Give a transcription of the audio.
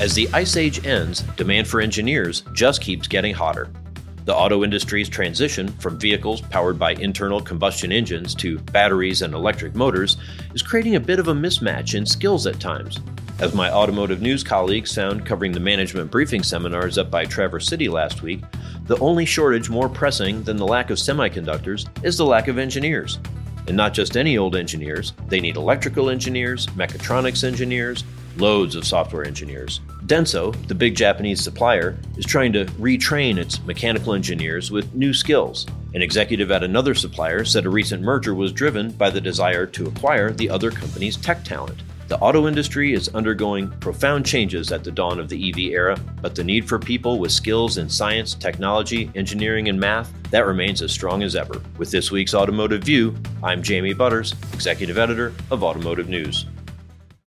As the ice age ends, demand for engineers just keeps getting hotter. The auto industry's transition from vehicles powered by internal combustion engines to batteries and electric motors is creating a bit of a mismatch in skills at times. As my automotive news colleagues found covering the management briefing seminars up by Traverse City last week, the only shortage more pressing than the lack of semiconductors is the lack of engineers. And not just any old engineers, they need electrical engineers, mechatronics engineers, loads of software engineers. Denso, the big Japanese supplier, is trying to retrain its mechanical engineers with new skills. An executive at another supplier said a recent merger was driven by the desire to acquire the other company's tech talent. The auto industry is undergoing profound changes at the dawn of the EV era, but the need for people with skills in science, technology, engineering, and math that remains as strong as ever. With this week's Automotive View, I'm Jamie Butters, Executive Editor of Automotive News.